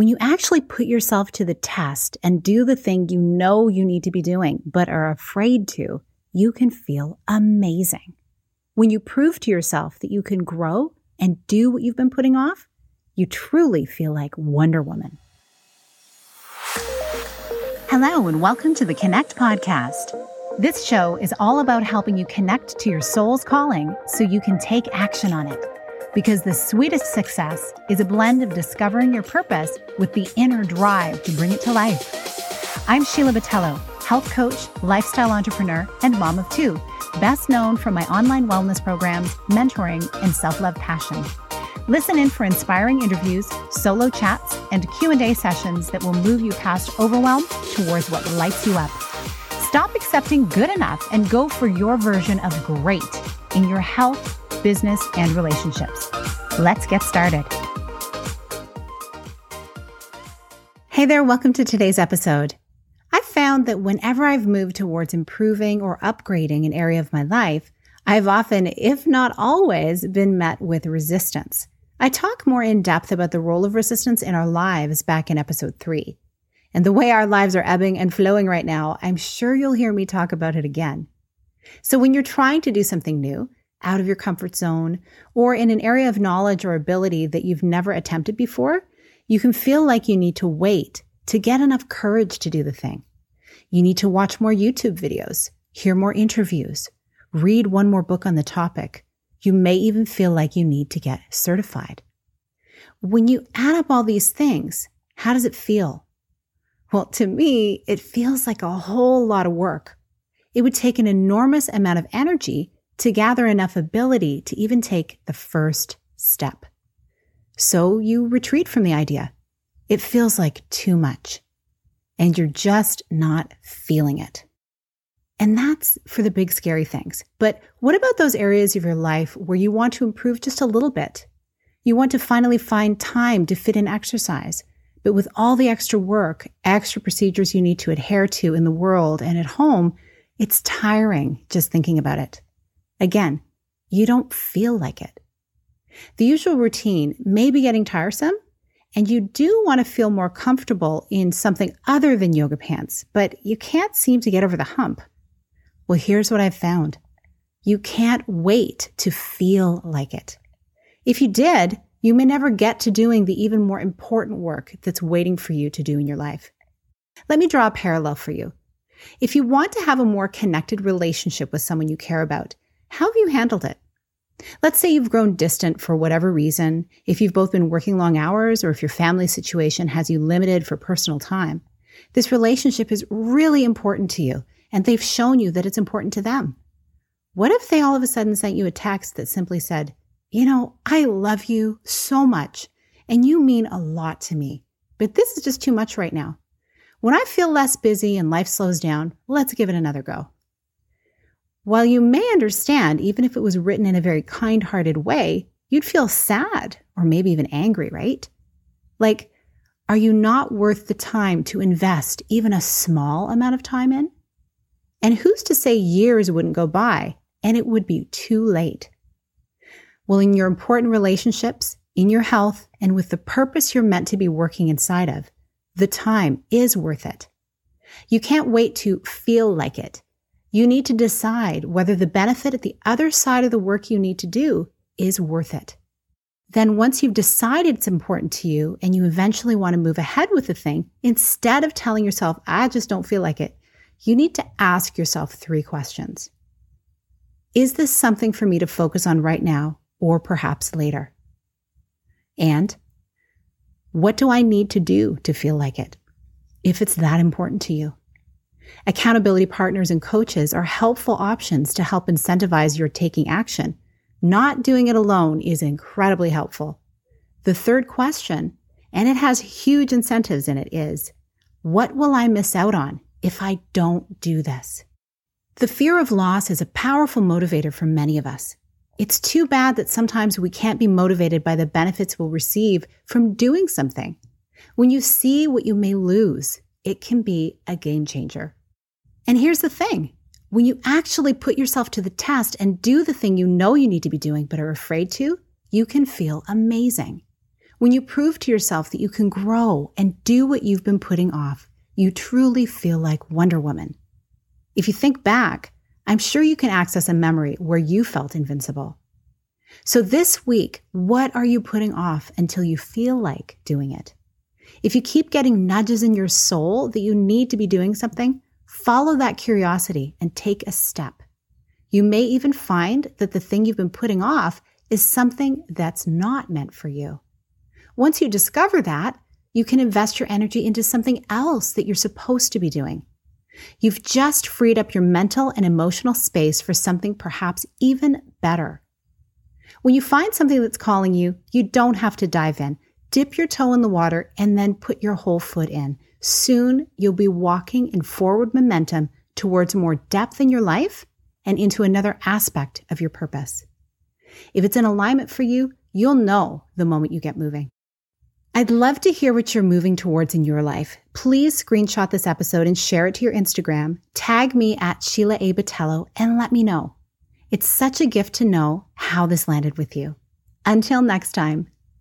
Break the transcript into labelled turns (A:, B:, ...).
A: When you actually put yourself to the test and do the thing you know you need to be doing, but are afraid to, you can feel amazing. When you prove to yourself that you can grow and do what you've been putting off, you truly feel like Wonder Woman. Hello, and welcome to the Connect Podcast. This show is all about helping you connect to your soul's calling so you can take action on it because the sweetest success is a blend of discovering your purpose with the inner drive to bring it to life. I'm Sheila Botelho, health coach, lifestyle entrepreneur, and mom of two, best known for my online wellness programs, mentoring, and self-love passion. Listen in for inspiring interviews, solo chats, and Q&A sessions that will move you past overwhelm towards what lights you up. Stop accepting good enough and go for your version of great in your health business, and relationships. Let's get started. Hey there, welcome to today's episode. I've found that whenever I've moved towards improving or upgrading an area of my life, I've often, if not always, been met with resistance. I talk more in depth about the role of resistance in our lives back in episode three. And the way our lives are ebbing and flowing right now, I'm sure you'll hear me talk about it again. So when you're trying to do something new, out of your comfort zone or in an area of knowledge or ability that you've never attempted before, you can feel like you need to wait to get enough courage to do the thing. You need to watch more YouTube videos, hear more interviews, read one more book on the topic. You may even feel like you need to get certified. When you add up all these things, how does it feel? Well, to me, it feels like a whole lot of work. It would take an enormous amount of energy to gather enough ability to even take the first step. So you retreat from the idea. It feels like too much and you're just not feeling it. And that's for the big scary things. But what about those areas of your life where you want to improve just a little bit? You want to finally find time to fit in exercise, but with all the extra work, extra procedures you need to adhere to in the world and at home, it's tiring just thinking about it. Again, you don't feel like it. The usual routine may be getting tiresome, and you do want to feel more comfortable in something other than yoga pants, but you can't seem to get over the hump. Well, here's what I've found. You can't wait to feel like it. If you did, you may never get to doing the even more important work that's waiting for you to do in your life. Let me draw a parallel for you. If you want to have a more connected relationship with someone you care about, how have you handled it? Let's say you've grown distant for whatever reason, if you've both been working long hours or if your family situation has you limited for personal time. This relationship is really important to you, and they've shown you that it's important to them. What if they all of a sudden sent you a text that simply said, You know, I love you so much, and you mean a lot to me, but this is just too much right now. When I feel less busy and life slows down, let's give it another go. While you may understand, even if it was written in a very kind hearted way, you'd feel sad or maybe even angry, right? Like, are you not worth the time to invest even a small amount of time in? And who's to say years wouldn't go by and it would be too late? Well, in your important relationships, in your health, and with the purpose you're meant to be working inside of, the time is worth it. You can't wait to feel like it you need to decide whether the benefit at the other side of the work you need to do is worth it. Then once you've decided it's important to you and you eventually want to move ahead with the thing, instead of telling yourself, I just don't feel like it, you need to ask yourself three questions. Is this something for me to focus on right now or perhaps later? And what do I need to do to feel like it if it's that important to you? Accountability partners and coaches are helpful options to help incentivize your taking action. Not doing it alone is incredibly helpful. The third question, and it has huge incentives in it, is what will I miss out on if I don't do this? The fear of loss is a powerful motivator for many of us. It's too bad that sometimes we can't be motivated by the benefits we'll receive from doing something. When you see what you may lose, it can be a game changer. And here's the thing when you actually put yourself to the test and do the thing you know you need to be doing but are afraid to, you can feel amazing. When you prove to yourself that you can grow and do what you've been putting off, you truly feel like Wonder Woman. If you think back, I'm sure you can access a memory where you felt invincible. So this week, what are you putting off until you feel like doing it? If you keep getting nudges in your soul that you need to be doing something, follow that curiosity and take a step. You may even find that the thing you've been putting off is something that's not meant for you. Once you discover that, you can invest your energy into something else that you're supposed to be doing. You've just freed up your mental and emotional space for something perhaps even better. When you find something that's calling you, you don't have to dive in. Dip your toe in the water and then put your whole foot in. Soon you'll be walking in forward momentum towards more depth in your life and into another aspect of your purpose. If it's in alignment for you, you'll know the moment you get moving. I'd love to hear what you're moving towards in your life. Please screenshot this episode and share it to your Instagram. Tag me at Sheila A. Botelho and let me know. It's such a gift to know how this landed with you. Until next time,